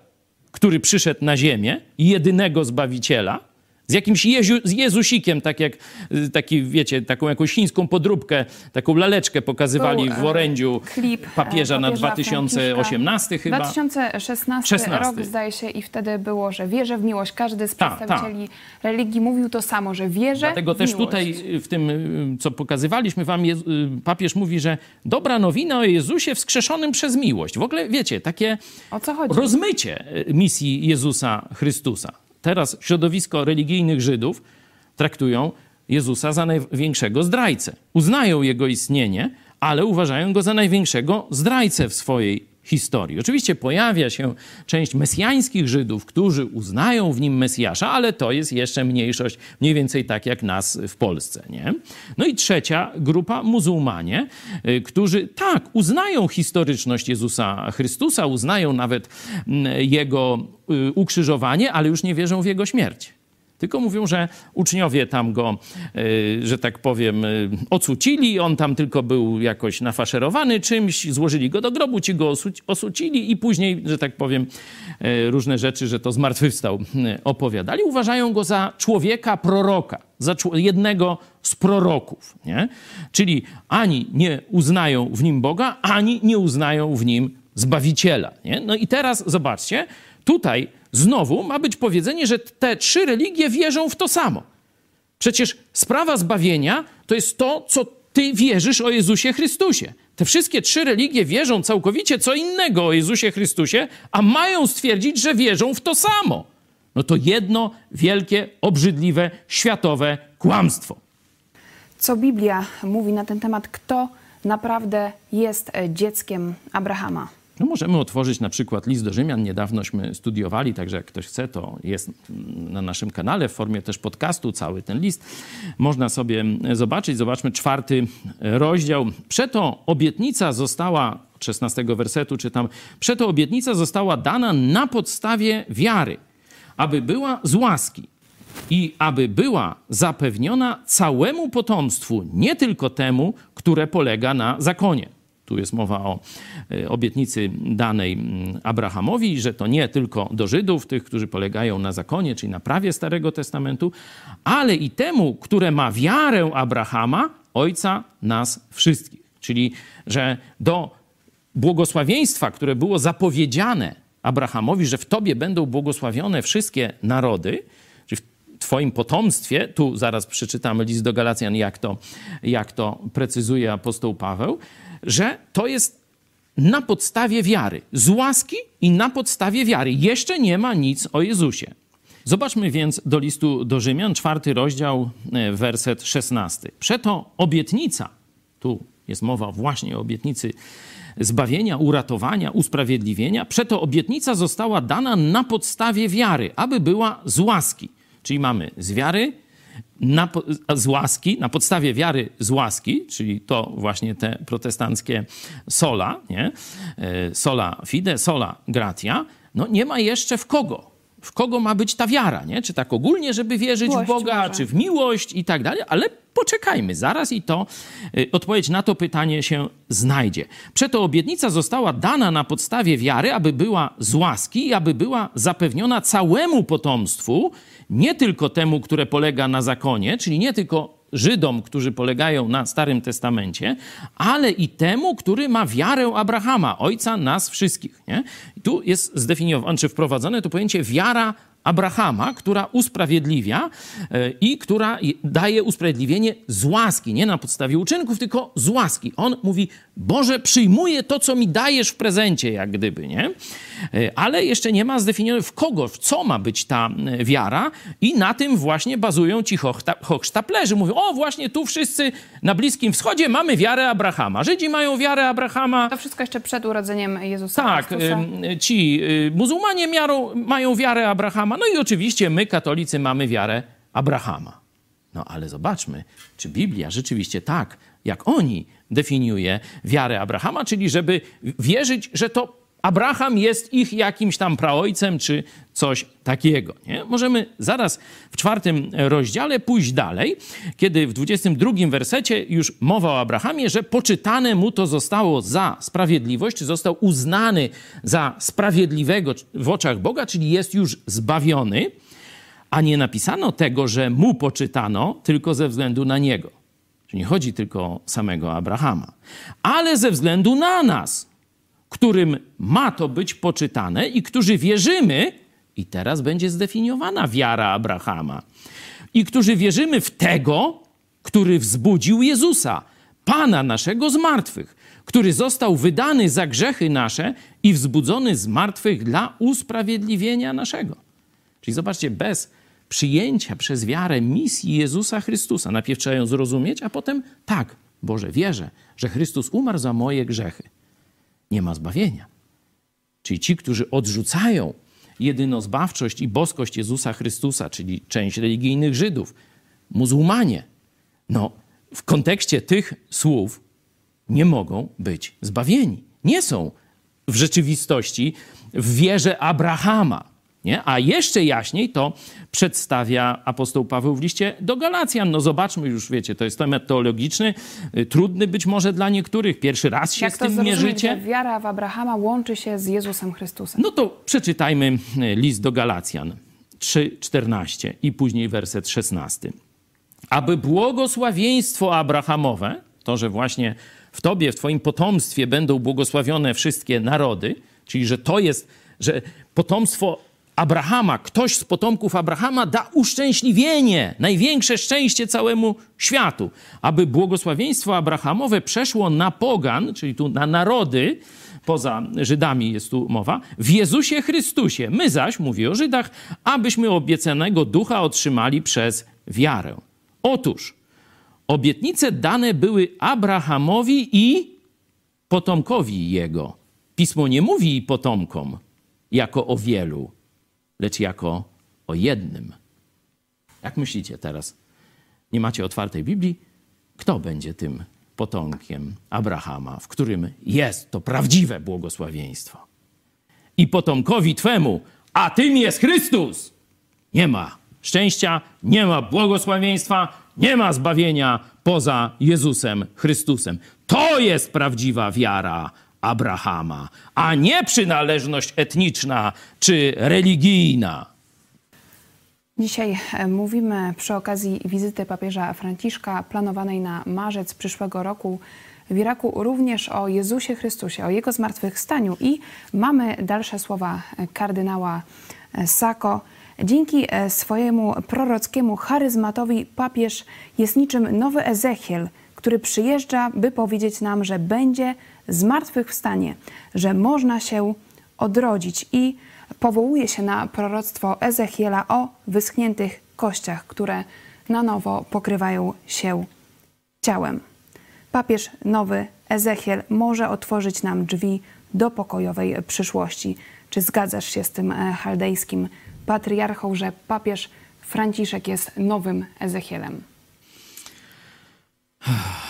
który przyszedł na ziemię, jedynego Zbawiciela, z jakimś Jezu, z Jezusikiem, tak jak y, taki, wiecie, taką jakąś chińską podróbkę, taką laleczkę pokazywali Był, w orędziu klip papieża, papieża na 2018 chyba. 2016 16. rok zdaje się i wtedy było, że wierzę w miłość. Każdy z ta, przedstawicieli ta. religii mówił to samo, że wierzę Dlatego w też miłość. tutaj w tym, y, co pokazywaliśmy wam, y, papież mówi, że dobra nowina o Jezusie wskrzeszonym przez miłość. W ogóle, wiecie, takie rozmycie misji Jezusa Chrystusa teraz środowisko religijnych Żydów traktują Jezusa za największego zdrajcę. Uznają jego istnienie, ale uważają go za największego zdrajcę w swojej historii. Oczywiście pojawia się część mesjańskich Żydów, którzy uznają w nim Mesjasza, ale to jest jeszcze mniejszość, mniej więcej tak jak nas w Polsce. Nie? No i trzecia grupa, muzułmanie, y, którzy tak, uznają historyczność Jezusa Chrystusa, uznają nawet mm, jego y, ukrzyżowanie, ale już nie wierzą w jego śmierć. Tylko mówią, że uczniowie tam go, e, że tak powiem, e, ocucili, on tam tylko był jakoś nafaszerowany czymś, złożyli go do grobu, ci go osucili i później, że tak powiem, e, różne rzeczy, że to zmartwychwstał, opowiadali. Uważają go za człowieka proroka, za jednego z proroków. Nie? Czyli ani nie uznają w nim Boga, ani nie uznają w nim Zbawiciela. Nie? No i teraz zobaczcie, tutaj znowu ma być powiedzenie, że te trzy religie wierzą w to samo. Przecież sprawa zbawienia to jest to, co ty wierzysz o Jezusie Chrystusie. Te wszystkie trzy religie wierzą całkowicie co innego o Jezusie Chrystusie, a mają stwierdzić, że wierzą w to samo. No to jedno wielkie, obrzydliwe, światowe kłamstwo. Co Biblia mówi na ten temat, kto naprawdę jest dzieckiem Abrahama? No możemy otworzyć na przykład list do Rzymian. Niedawnośmy studiowali, także jak ktoś chce, to jest na naszym kanale w formie też podcastu cały ten list. Można sobie zobaczyć. Zobaczmy czwarty rozdział. Przeto obietnica została 16 wersetu czytam: Przeto obietnica została dana na podstawie wiary, aby była z łaski i aby była zapewniona całemu potomstwu, nie tylko temu, które polega na zakonie. Tu jest mowa o e, obietnicy danej mm, Abrahamowi, że to nie tylko do Żydów, tych, którzy polegają na zakonie, czyli na prawie Starego Testamentu, ale i temu, które ma wiarę Abrahama, ojca nas wszystkich. Czyli, że do błogosławieństwa, które było zapowiedziane Abrahamowi, że w tobie będą błogosławione wszystkie narody, twoim potomstwie, tu zaraz przeczytamy list do Galacjan, jak to, jak to precyzuje apostoł Paweł, że to jest na podstawie wiary, z łaski i na podstawie wiary. Jeszcze nie ma nic o Jezusie. Zobaczmy więc do listu do Rzymian, czwarty rozdział, e, werset szesnasty. Przeto obietnica, tu jest mowa właśnie o obietnicy zbawienia, uratowania, usprawiedliwienia. Przeto obietnica została dana na podstawie wiary, aby była z łaski. Czyli mamy z wiary, na, z łaski, na podstawie wiary z łaski, czyli to właśnie te protestanckie sola, nie? E, sola fide, sola gratia, no nie ma jeszcze w kogo w kogo ma być ta wiara, nie? Czy tak ogólnie, żeby wierzyć w Boga, może. czy w miłość i tak dalej, ale poczekajmy zaraz i to y, odpowiedź na to pytanie się znajdzie. Przeto obietnica została dana na podstawie wiary, aby była z łaski i aby była zapewniona całemu potomstwu, nie tylko temu, które polega na zakonie, czyli nie tylko Żydom, którzy polegają na Starym Testamencie, ale i temu, który ma wiarę Abrahama, ojca nas wszystkich. Nie? I tu jest zdefiniowane, czy wprowadzone to pojęcie wiara Abrahama, która usprawiedliwia e, i która daje usprawiedliwienie z łaski, nie na podstawie uczynków, tylko z łaski. On mówi: Boże, przyjmuję to, co mi dajesz w prezencie, jak gdyby, nie? E, ale jeszcze nie ma zdefiniowane, w kogo, w co ma być ta e, wiara, i na tym właśnie bazują ci hochsztaplerzy. Mówią: O, właśnie tu wszyscy na Bliskim Wschodzie mamy wiarę Abrahama. Żydzi mają wiarę Abrahama. To wszystko jeszcze przed urodzeniem Jezusa. Tak, Chrystusa. ci muzułmanie miarą, mają wiarę Abrahama. No i oczywiście my, katolicy, mamy wiarę Abrahama. No ale zobaczmy, czy Biblia rzeczywiście tak, jak oni definiuje wiarę Abrahama, czyli żeby wierzyć, że to Abraham jest ich jakimś tam praojcem, czy coś takiego. Nie? Możemy zaraz w czwartym rozdziale pójść dalej, kiedy w 22 wersecie już mowa o Abrahamie, że poczytane mu to zostało za sprawiedliwość, został uznany za sprawiedliwego w oczach Boga, czyli jest już zbawiony, a nie napisano tego, że mu poczytano tylko ze względu na niego. Czyli nie chodzi tylko o samego Abrahama, ale ze względu na nas, którym ma to być poczytane i którzy wierzymy, i teraz będzie zdefiniowana wiara Abrahama, i którzy wierzymy w tego, który wzbudził Jezusa, Pana naszego z martwych, który został wydany za grzechy nasze i wzbudzony z martwych dla usprawiedliwienia naszego. Czyli zobaczcie, bez przyjęcia przez wiarę misji Jezusa Chrystusa, najpierw trzeba ją zrozumieć, a potem tak, Boże, wierzę, że Chrystus umarł za moje grzechy nie ma zbawienia. Czyli ci, którzy odrzucają jedynozbawczość i boskość Jezusa Chrystusa, czyli część religijnych Żydów, muzułmanie, no w kontekście tych słów nie mogą być zbawieni. Nie są w rzeczywistości w wierze Abrahama. Nie? A jeszcze jaśniej to przedstawia apostoł Paweł w liście do Galacjan. No zobaczmy już, wiecie, to jest temat teologiczny, y, trudny być może dla niektórych. Pierwszy raz się Jak z tym to mierzycie. Wiara w Abrahama łączy się z Jezusem Chrystusem. No to przeczytajmy y, list do Galacjan 3:14 i później werset 16. Aby błogosławieństwo Abrahamowe, to, że właśnie w tobie, w twoim potomstwie będą błogosławione wszystkie narody, czyli że to jest, że potomstwo Abrahama, ktoś z potomków Abrahama da uszczęśliwienie, największe szczęście całemu światu, aby błogosławieństwo Abrahamowe przeszło na pogan, czyli tu na narody, poza Żydami jest tu mowa, w Jezusie Chrystusie. My zaś, mówię o Żydach, abyśmy obiecanego ducha otrzymali przez wiarę. Otóż obietnice dane były Abrahamowi i potomkowi jego. Pismo nie mówi potomkom jako o wielu, lecz jako o jednym. Jak myślicie teraz? Nie macie otwartej Biblii? Kto będzie tym potomkiem Abrahama, w którym jest to prawdziwe błogosławieństwo. I potomkowi Twemu, a tym jest Chrystus, nie ma szczęścia, nie ma błogosławieństwa, nie ma zbawienia poza Jezusem Chrystusem. To jest prawdziwa wiara Abrahama, a nie przynależność etniczna czy religijna. Dzisiaj e, mówimy przy okazji wizyty papieża Franciszka planowanej na marzec przyszłego roku w Iraku również o Jezusie Chrystusie, o Jego zmartwychwstaniu i mamy dalsze słowa kardynała Sako. Dzięki e, swojemu prorockiemu charyzmatowi papież jest niczym nowy Ezechiel, który przyjeżdża, by powiedzieć nam, że będzie zmartwychwstanie, że można się odrodzić i powołuje się na proroctwo Ezechiela o wyschniętych kościach, które na nowo pokrywają się ciałem. Papież nowy Ezechiel może otworzyć nam drzwi do pokojowej przyszłości. Czy zgadzasz się z tym e, chaldejskim patriarchą, że papież Franciszek jest nowym Ezechielem?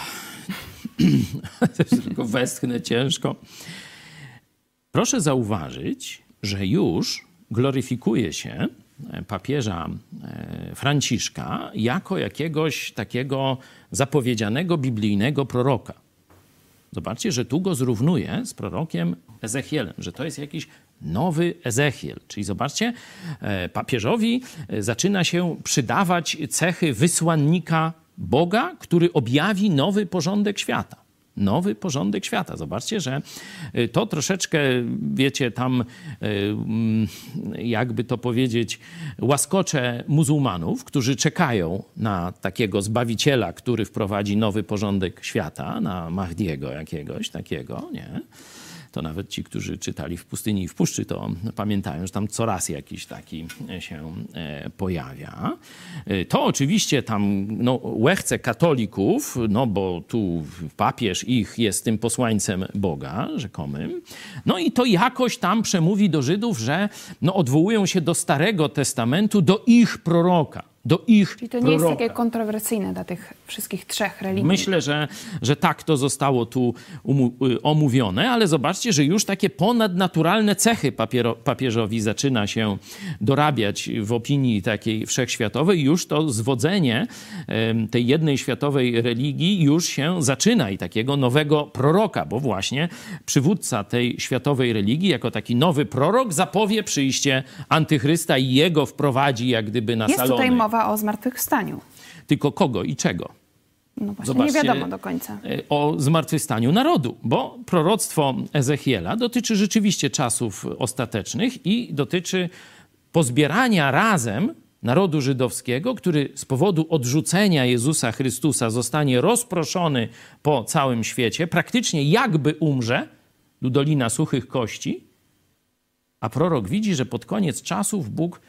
Tylko westchnę ciężko. Proszę zauważyć, że już gloryfikuje się e, papieża e, Franciszka jako jakiegoś takiego zapowiedzianego biblijnego proroka. Zobaczcie, że tu go zrównuje z prorokiem Ezechielem, że to jest jakiś nowy Ezechiel. Czyli zobaczcie, e, papieżowi zaczyna się przydawać cechy wysłannika Boga, który objawi nowy porządek świata nowy porządek świata. Zobaczcie, że y, to troszeczkę, wiecie, tam, y, mm, jakby to powiedzieć, łaskocze muzułmanów, którzy czekają na takiego zbawiciela, który wprowadzi nowy porządek świata, na Mahdiego jakiegoś takiego, nie? To nawet ci, którzy czytali w pustyni i w puszczy, to pamiętają, że tam coraz jakiś taki się e, pojawia. E, to oczywiście tam no, łechce katolików, no bo tu papież ich jest tym posłańcem Boga rzekomym. No i to jakoś tam przemówi do Żydów, że no, odwołują się do Starego Testamentu, do ich proroka do ich Czyli to nie proroka. jest takie kontrowersyjne dla tych wszystkich trzech religii. Myślę, że, że tak to zostało tu y, omówione, ale zobaczcie, że już takie ponadnaturalne cechy papiero, papieżowi zaczyna się dorabiać w opinii takiej wszechświatowej. Już to zwodzenie tej jednej światowej religii już się zaczyna i takiego nowego proroka, bo właśnie przywódca tej światowej religii jako taki nowy prorok zapowie przyjście antychrysta i jego wprowadzi jak gdyby na jest salony. Tutaj mowa mowa o zmartwychwstaniu. Tylko kogo i czego? No właśnie, Zobaczcie, nie wiadomo do końca. E, o zmartwychwstaniu narodu, bo proroctwo Ezechiela dotyczy rzeczywiście czasów ostatecznych i dotyczy pozbierania razem narodu żydowskiego, który z powodu odrzucenia Jezusa Chrystusa zostanie rozproszony po całym świecie, praktycznie jakby umrze, ludolina suchych kości, a prorok widzi, że pod koniec czasów Bóg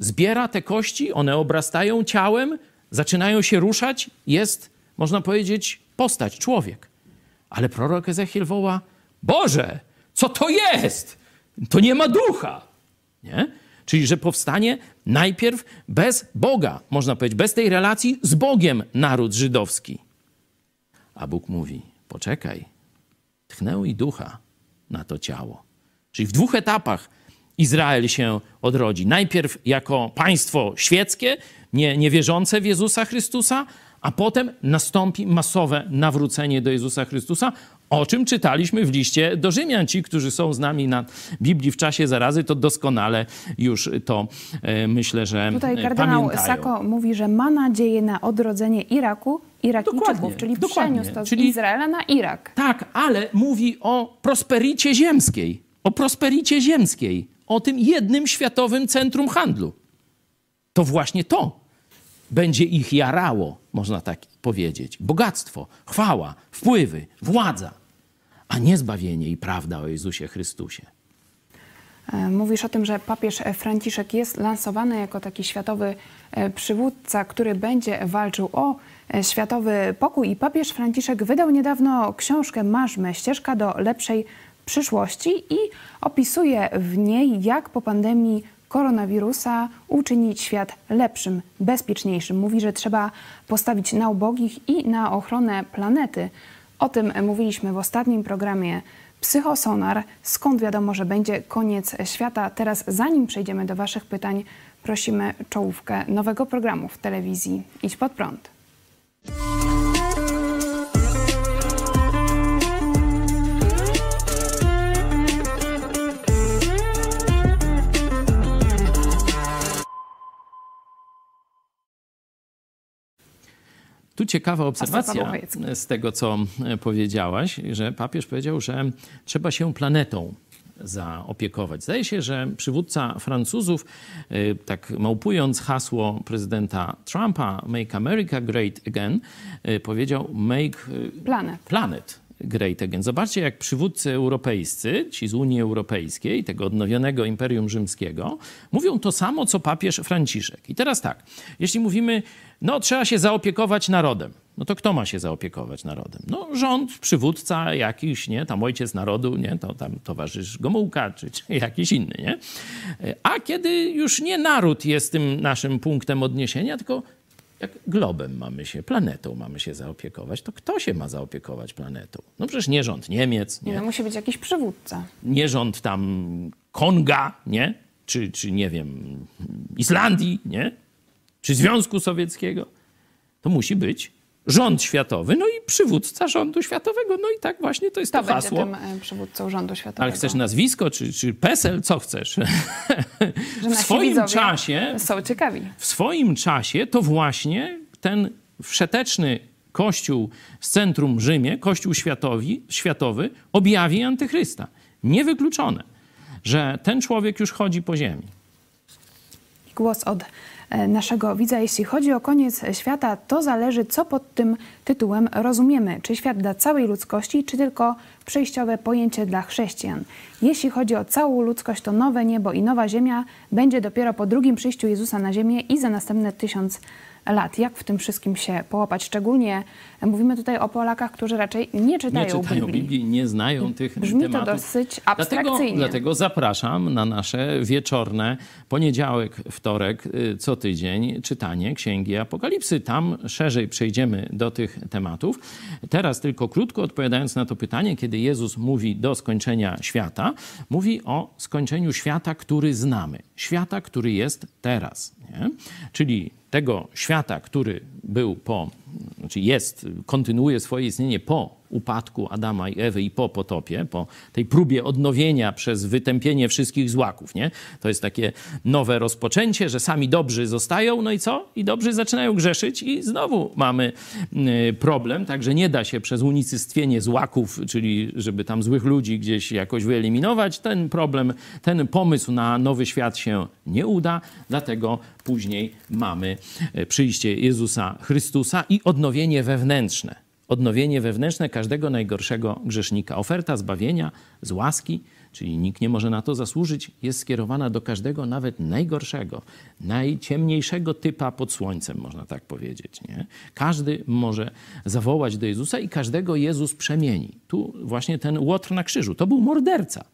zbiera te kości, one obrastają ciałem, zaczynają się ruszać, jest, można powiedzieć, postać, człowiek. Ale prorok Ezechiel woła: Boże, co to jest? To nie ma ducha. Nie? Czyli, że powstanie najpierw bez Boga, można powiedzieć, bez tej relacji z Bogiem naród żydowski. A Bóg mówi: Poczekaj, tchnę i ducha na to ciało. Czyli w dwóch etapach Izrael się odrodzi. Najpierw jako państwo świeckie, nie, niewierzące w Jezusa Chrystusa, a potem nastąpi masowe nawrócenie do Jezusa Chrystusa, o czym czytaliśmy w liście do Rzymian. Ci, którzy są z nami na Biblii w czasie zarazy, to doskonale już to e, myślę, że Tutaj kardynał pamiętają. Sako mówi, że ma nadzieję na odrodzenie Iraku Irakijczyków, czyli dokładnie. przeniósł to z czyli, Izraela na Irak. Tak, ale mówi o prospericie ziemskiej, o prospericie ziemskiej o tym jednym światowym centrum handlu. To właśnie to będzie ich jarało, można tak powiedzieć. Bogactwo, chwała, wpływy, władza, a nie zbawienie i prawda o Jezusie Chrystusie. E, mówisz o tym, że papież Franciszek jest lansowany jako taki światowy e, przywódca, który będzie walczył o e, światowy pokój. I papież Franciszek wydał niedawno książkę Marzmy, ścieżka do lepszej przyszłości i opisuje w niej, jak po pandemii koronawirusa, uczynić świat lepszym, bezpieczniejszym. Mówi, że trzeba postawić na ubogich i na ochronę planety. O tym mówiliśmy w ostatnim programie Psychosonar. Skąd wiadomo, że będzie koniec świata? Teraz, zanim przejdziemy do Waszych pytań, prosimy czołówkę nowego programu w telewizji Idź pod prąd. Tu ciekawa obserwacja z tego, co e, powiedziałaś, że papież powiedział, że trzeba się planetą zaopiekować. Zdaje się, że przywódca Francuzów, e, tak małpując hasło prezydenta Trumpa, Make America Great Again, e, powiedział Make Planet. planet Great Again. Zobaczcie, jak przywódcy europejscy, ci z Unii Europejskiej, tego odnowionego Imperium Rzymskiego, mówią to samo, co papież Franciszek. I teraz tak, jeśli mówimy, no trzeba się zaopiekować narodem, no to kto ma się zaopiekować narodem? No rząd, przywódca jakiś, nie? Tam ojciec narodu, nie? To tam towarzysz Gomułka, czy, czy jakiś inny, nie? A kiedy już nie naród jest tym naszym punktem odniesienia, tylko jak globem mamy się, planetą mamy się zaopiekować, to kto się ma zaopiekować planetą? No przecież nie rząd Niemiec, nie? No musi być jakiś przywódca. Nie rząd tam Konga, nie? Czy, czy nie wiem, Islandii, nie? Czy Związku Sowieckiego. To musi być rząd światowy, no i przywódca rządu światowego. No i tak właśnie to jest Kto to hasło. będzie tym przywódcą rządu światowego? Ale chcesz nazwisko, czy, czy PESEL, co chcesz? W swoim czasie są ciekawi. w swoim czasie to właśnie ten wszeteczny kościół z centrum Rzymie, kościół światowi, światowy, objawi antychrysta. Niewykluczone, że ten człowiek już chodzi po ziemi. Głos od e, naszego widza. Jeśli chodzi o koniec świata, to zależy, co pod tym tytułem rozumiemy. Czy świat dla całej ludzkości, czy tylko przejściowe pojęcie dla chrześcijan. Jeśli chodzi o całą ludzkość, to nowe niebo i nowa ziemia będzie dopiero po drugim przyjściu Jezusa na ziemię i za następne tysiąc lat. Jak w tym wszystkim się połapać? Szczególnie mówimy tutaj o Polakach, którzy raczej nie czytają, Nie czytają Biblii. Biblii, nie znają tych Brzmi tematów. to dosyć Dlatego, abstrakcyjnie. dlatego zapraszam na nasze wieczorne, poniedziałek, wtorek, y, co tydzień czytanie Księgi Apokalipsy. Tam szerzej przejdziemy do tych tematów. Teraz tylko krótko odpowiadając na to pytanie, kiedy Jezus mówi do skończenia świata, mówi o skończeniu świata, który znamy. Świata, który jest teraz. Czyli tego świata, który był po, znaczy jest, kontynuuje swoje istnienie po upadku Adama i Ewy i po potopie, po tej próbie odnowienia przez wytępienie wszystkich złaków, nie? To jest takie nowe rozpoczęcie, że sami dobrzy zostają, no i co? I dobrzy zaczynają grzeszyć i znowu mamy y, problem, także nie da się przez unicestwienie złaków, czyli żeby tam złych ludzi gdzieś jakoś wyeliminować, ten problem, ten pomysł na nowy świat się nie uda, dlatego później mamy y, przyjście Jezusa Chrystusa i odnowienie wewnętrzne odnowienie wewnętrzne każdego najgorszego grzesznika. Oferta zbawienia z łaski, czyli nikt nie może na to zasłużyć, jest skierowana do każdego, nawet najgorszego, najciemniejszego typa pod słońcem, można tak powiedzieć. Nie? Każdy może zawołać do Jezusa i każdego Jezus przemieni. Tu właśnie ten łotr na krzyżu, to był morderca.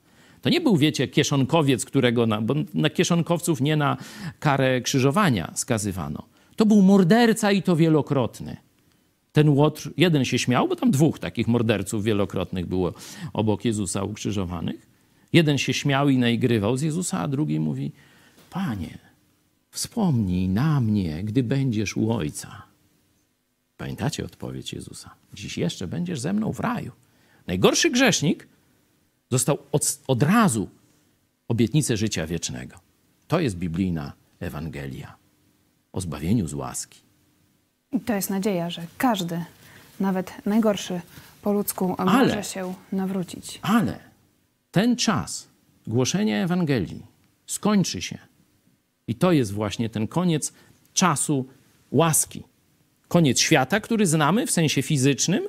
To nie był, wiecie, kieszonkowiec, którego na, bo na kieszonkowców nie na karę krzyżowania skazywano. To był morderca i to wielokrotny ten łotr, jeden się śmiał, bo tam dwóch takich morderców wielokrotnych było obok Jezusa ukrzyżowanych. Jeden się śmiał i naigrywał z Jezusa, a drugi mówi: Panie, wspomnij na mnie, gdy będziesz u Ojca. Pamiętacie odpowiedź Jezusa? Dziś jeszcze będziesz ze mną w raju. Najgorszy grzesznik dostał od, od razu obietnicę życia wiecznego. To jest biblijna Ewangelia o zbawieniu z łaski. I to jest nadzieja, że każdy, nawet najgorszy po ludzku, Ale- może się nawrócić. Ale ten czas głoszenia Ewangelii skończy się. I to jest właśnie ten koniec czasu łaski. Koniec świata, który znamy w sensie fizycznym,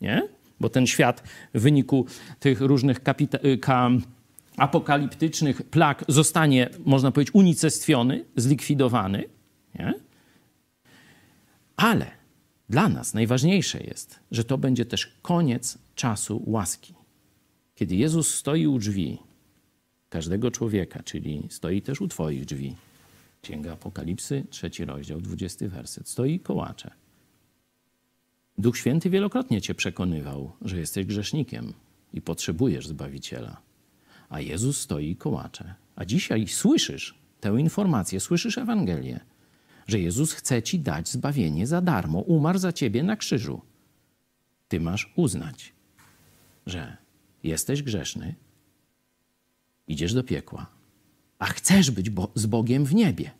nie? bo ten świat w wyniku tych różnych y, ka- apokaliptycznych plag zostanie, można powiedzieć, unicestwiony, zlikwidowany. Nie? Ale dla nas najważniejsze jest, że to będzie też koniec czasu łaski. Kiedy Jezus stoi u drzwi każdego człowieka, czyli stoi też u Twoich drzwi. Księga Apokalipsy, trzeci rozdział, dwudziesty werset. Stoi kołacze. Duch Święty wielokrotnie Cię przekonywał, że jesteś grzesznikiem i potrzebujesz Zbawiciela. A Jezus stoi kołacze. A dzisiaj słyszysz tę informację, słyszysz Ewangelię, że Jezus chce Ci dać zbawienie za darmo. Umarł za Ciebie na krzyżu. Ty masz uznać, że jesteś grzeszny, idziesz do piekła, a chcesz być bo z Bogiem w niebie.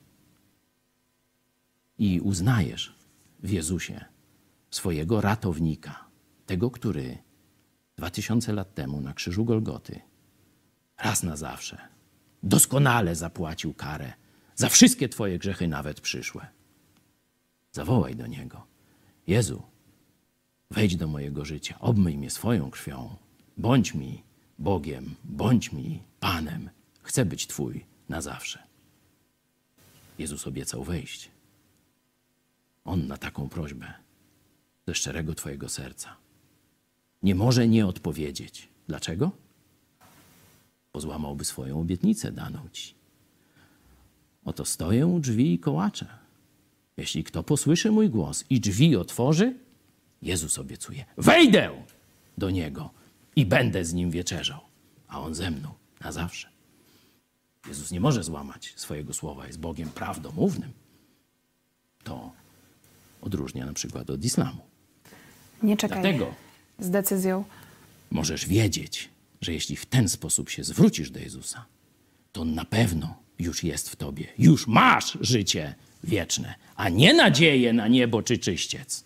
I uznajesz w Jezusie swojego ratownika, tego, który dwa tysiące lat temu na krzyżu Golgoty raz na zawsze doskonale zapłacił karę za wszystkie Twoje grzechy, nawet przyszłe. Zawołaj do Niego: Jezu, wejdź do mojego życia, obmyj mnie swoją krwią, bądź mi Bogiem, bądź mi Panem. Chcę być Twój na zawsze. Jezus obiecał wejść. On na taką prośbę ze szczerego Twojego serca nie może nie odpowiedzieć. Dlaczego? Bo złamałby swoją obietnicę daną Ci. Oto stoję u drzwi i kołaczę. Jeśli kto posłyszy mój głos i drzwi otworzy, Jezus obiecuje: wejdę do niego i będę z nim wieczerzał, a on ze mną na zawsze. Jezus nie może złamać swojego słowa, jest Bogiem prawdomównym. To odróżnia na przykład od islamu. Nie czekaj Dlatego z decyzją. możesz wiedzieć, że jeśli w ten sposób się zwrócisz do Jezusa, to on na pewno już jest w tobie. Już masz życie wieczne, a nie nadzieję na niebo czy czyściec.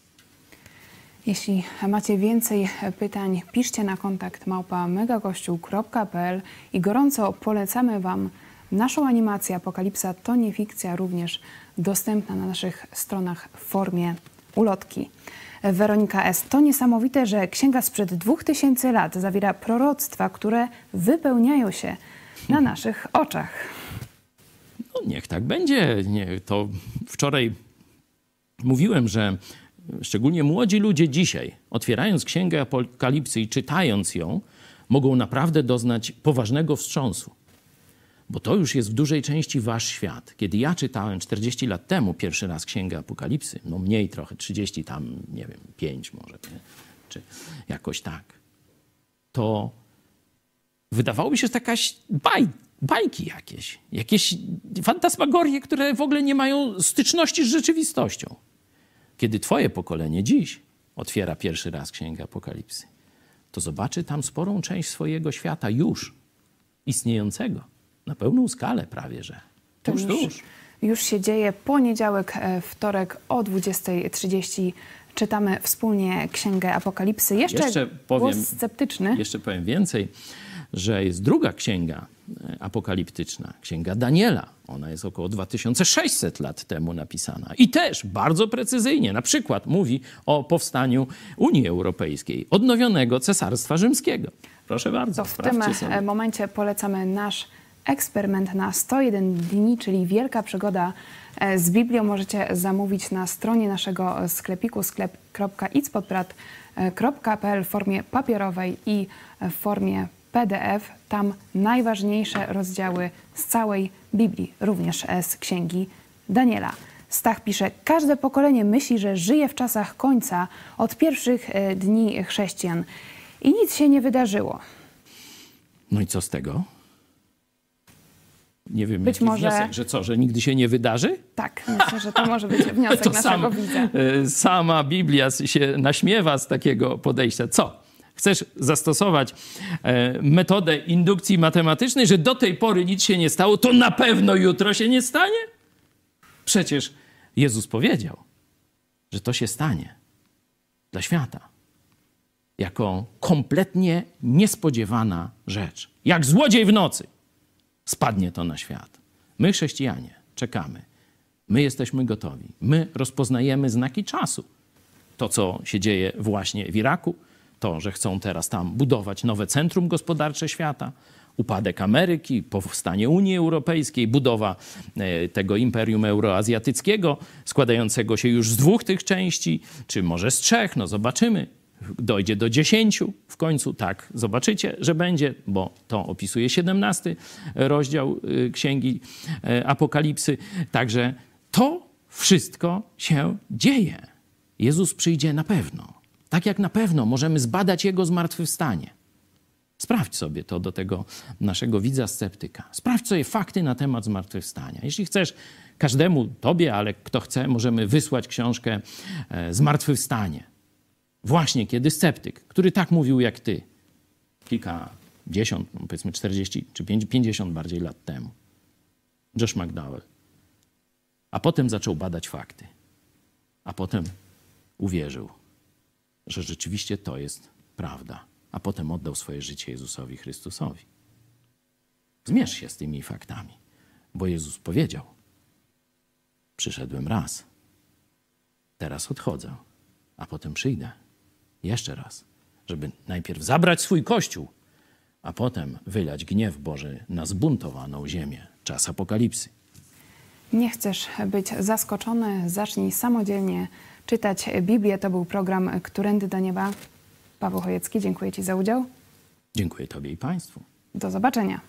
Jeśli macie więcej pytań, piszcie na kontakt małpa megakościół.pl i gorąco polecamy Wam naszą animację Apokalipsa to nie fikcja, również dostępna na naszych stronach w formie ulotki. Weronika S. To niesamowite, że księga sprzed 2000 lat zawiera proroctwa, które wypełniają się na naszych oczach. No, niech tak będzie. Nie, to wczoraj mówiłem, że szczególnie młodzi ludzie dzisiaj, otwierając księgę Apokalipsy i czytając ją, mogą naprawdę doznać poważnego wstrząsu. Bo to już jest w dużej części wasz świat. Kiedy ja czytałem 40 lat temu pierwszy raz księgę Apokalipsy, no mniej trochę, 30 tam, nie wiem, 5 może, nie? czy jakoś tak, to wydawałoby się, że jakaś baj, bajki jakieś, jakieś fantasmagorie, które w ogóle nie mają styczności z rzeczywistością. Kiedy twoje pokolenie dziś otwiera pierwszy raz księgę Apokalipsy, to zobaczy tam sporą część swojego świata już istniejącego na pełną skalę prawie, że To już, już się dzieje. Poniedziałek, e, wtorek o 20.30 czytamy wspólnie Księgę Apokalipsy. Jeszcze, Jeszcze powiem- sceptyczny. Jeszcze powiem więcej, że jest druga księga apokaliptyczna, księga Daniela. Ona jest około 2600 lat temu napisana i też bardzo precyzyjnie, na przykład mówi o powstaniu Unii Europejskiej, odnowionego Cesarstwa Rzymskiego. Proszę bardzo, To w tym sprawdźcie sobie. e, momencie polecamy nasz eksperyment na 101 dni, czyli wielka przygoda e, z Biblią. Możecie zamówić na stronie naszego sklepiku sklep.itspodprat.pl w formie papierowej i w formie PDF. Tam najważniejsze rozdziały z całej Biblii, również z Księgi Daniela. Stach pisze, każde pokolenie myśli, że żyje w czasach końca od pierwszych e, dni chrześcijan. I nic się nie wydarzyło. No i co z tego? Nie wiem, Być może- wniosek, że co, że nigdy się nie wydarzy? Tak, myślę, że to może być wniosek To naszego sam, widza. e, sama Biblia się naśmiewa z takiego podejścia. Co? Chcesz zastosować e, metodę indukcji matematycznej, że do tej pory nic się nie stało, to na pewno jutro się nie stanie? Przecież Jezus powiedział, że to się stanie dla świata jako kompletnie niespodziewana rzecz. Jak złodziej w nocy spadnie to na świat. My, chrześcijanie, czekamy. My jesteśmy gotowi. My rozpoznajemy znaki czasu. To, co się dzieje właśnie w Iraku, to, że chcą teraz tam budować nowe centrum gospodarcze świata, upadek Ameryki, powstanie Unii Europejskiej, budowa e, tego imperium euroazjatyckiego, składającego się już z dwóch tych części, czy może z trzech, no zobaczymy. dojdzie do dziesięciu w końcu, tak, zobaczycie, że będzie, bo to opisuje 17 rozdział y, Księgi y, Apokalipsy. Także to wszystko się dzieje. Jezus przyjdzie na pewno. Tak jak na pewno możemy zbadać Jego zmartwychwstanie. Sprawdź sobie to do tego naszego widza sceptyka. Sprawdź sobie fakty na temat zmartwychwstania. Jeśli chcesz, każdemu, tobie, ale kto chce, możemy wysłać książkę e, Zmartwychwstanie. Właśnie kiedy sceptyk, który tak mówił jak ty, kilkadziesiąt, no powiedzmy 40 czy 50 bardziej lat temu, Josh McDowell. A potem zaczął badać fakty. A potem uwierzył, że rzeczywiście to jest prawda. A potem oddał swoje życie Jezusowi Chrystusowi. Zmierz się z tymi faktami, bo Jezus powiedział: Przyszedłem raz, teraz odchodzę, a potem przyjdę jeszcze raz, żeby najpierw zabrać swój kościół, a potem wylać gniew Boży na zbuntowaną ziemię. Czas apokalipsy. Nie chcesz być zaskoczony, zacznij samodzielnie czytać Biblię. To był program Którędy do Nieba. Paweł Chojecki, dziękuję Ci za udział. Dziękuję Tobie i Państwu. Do zobaczenia.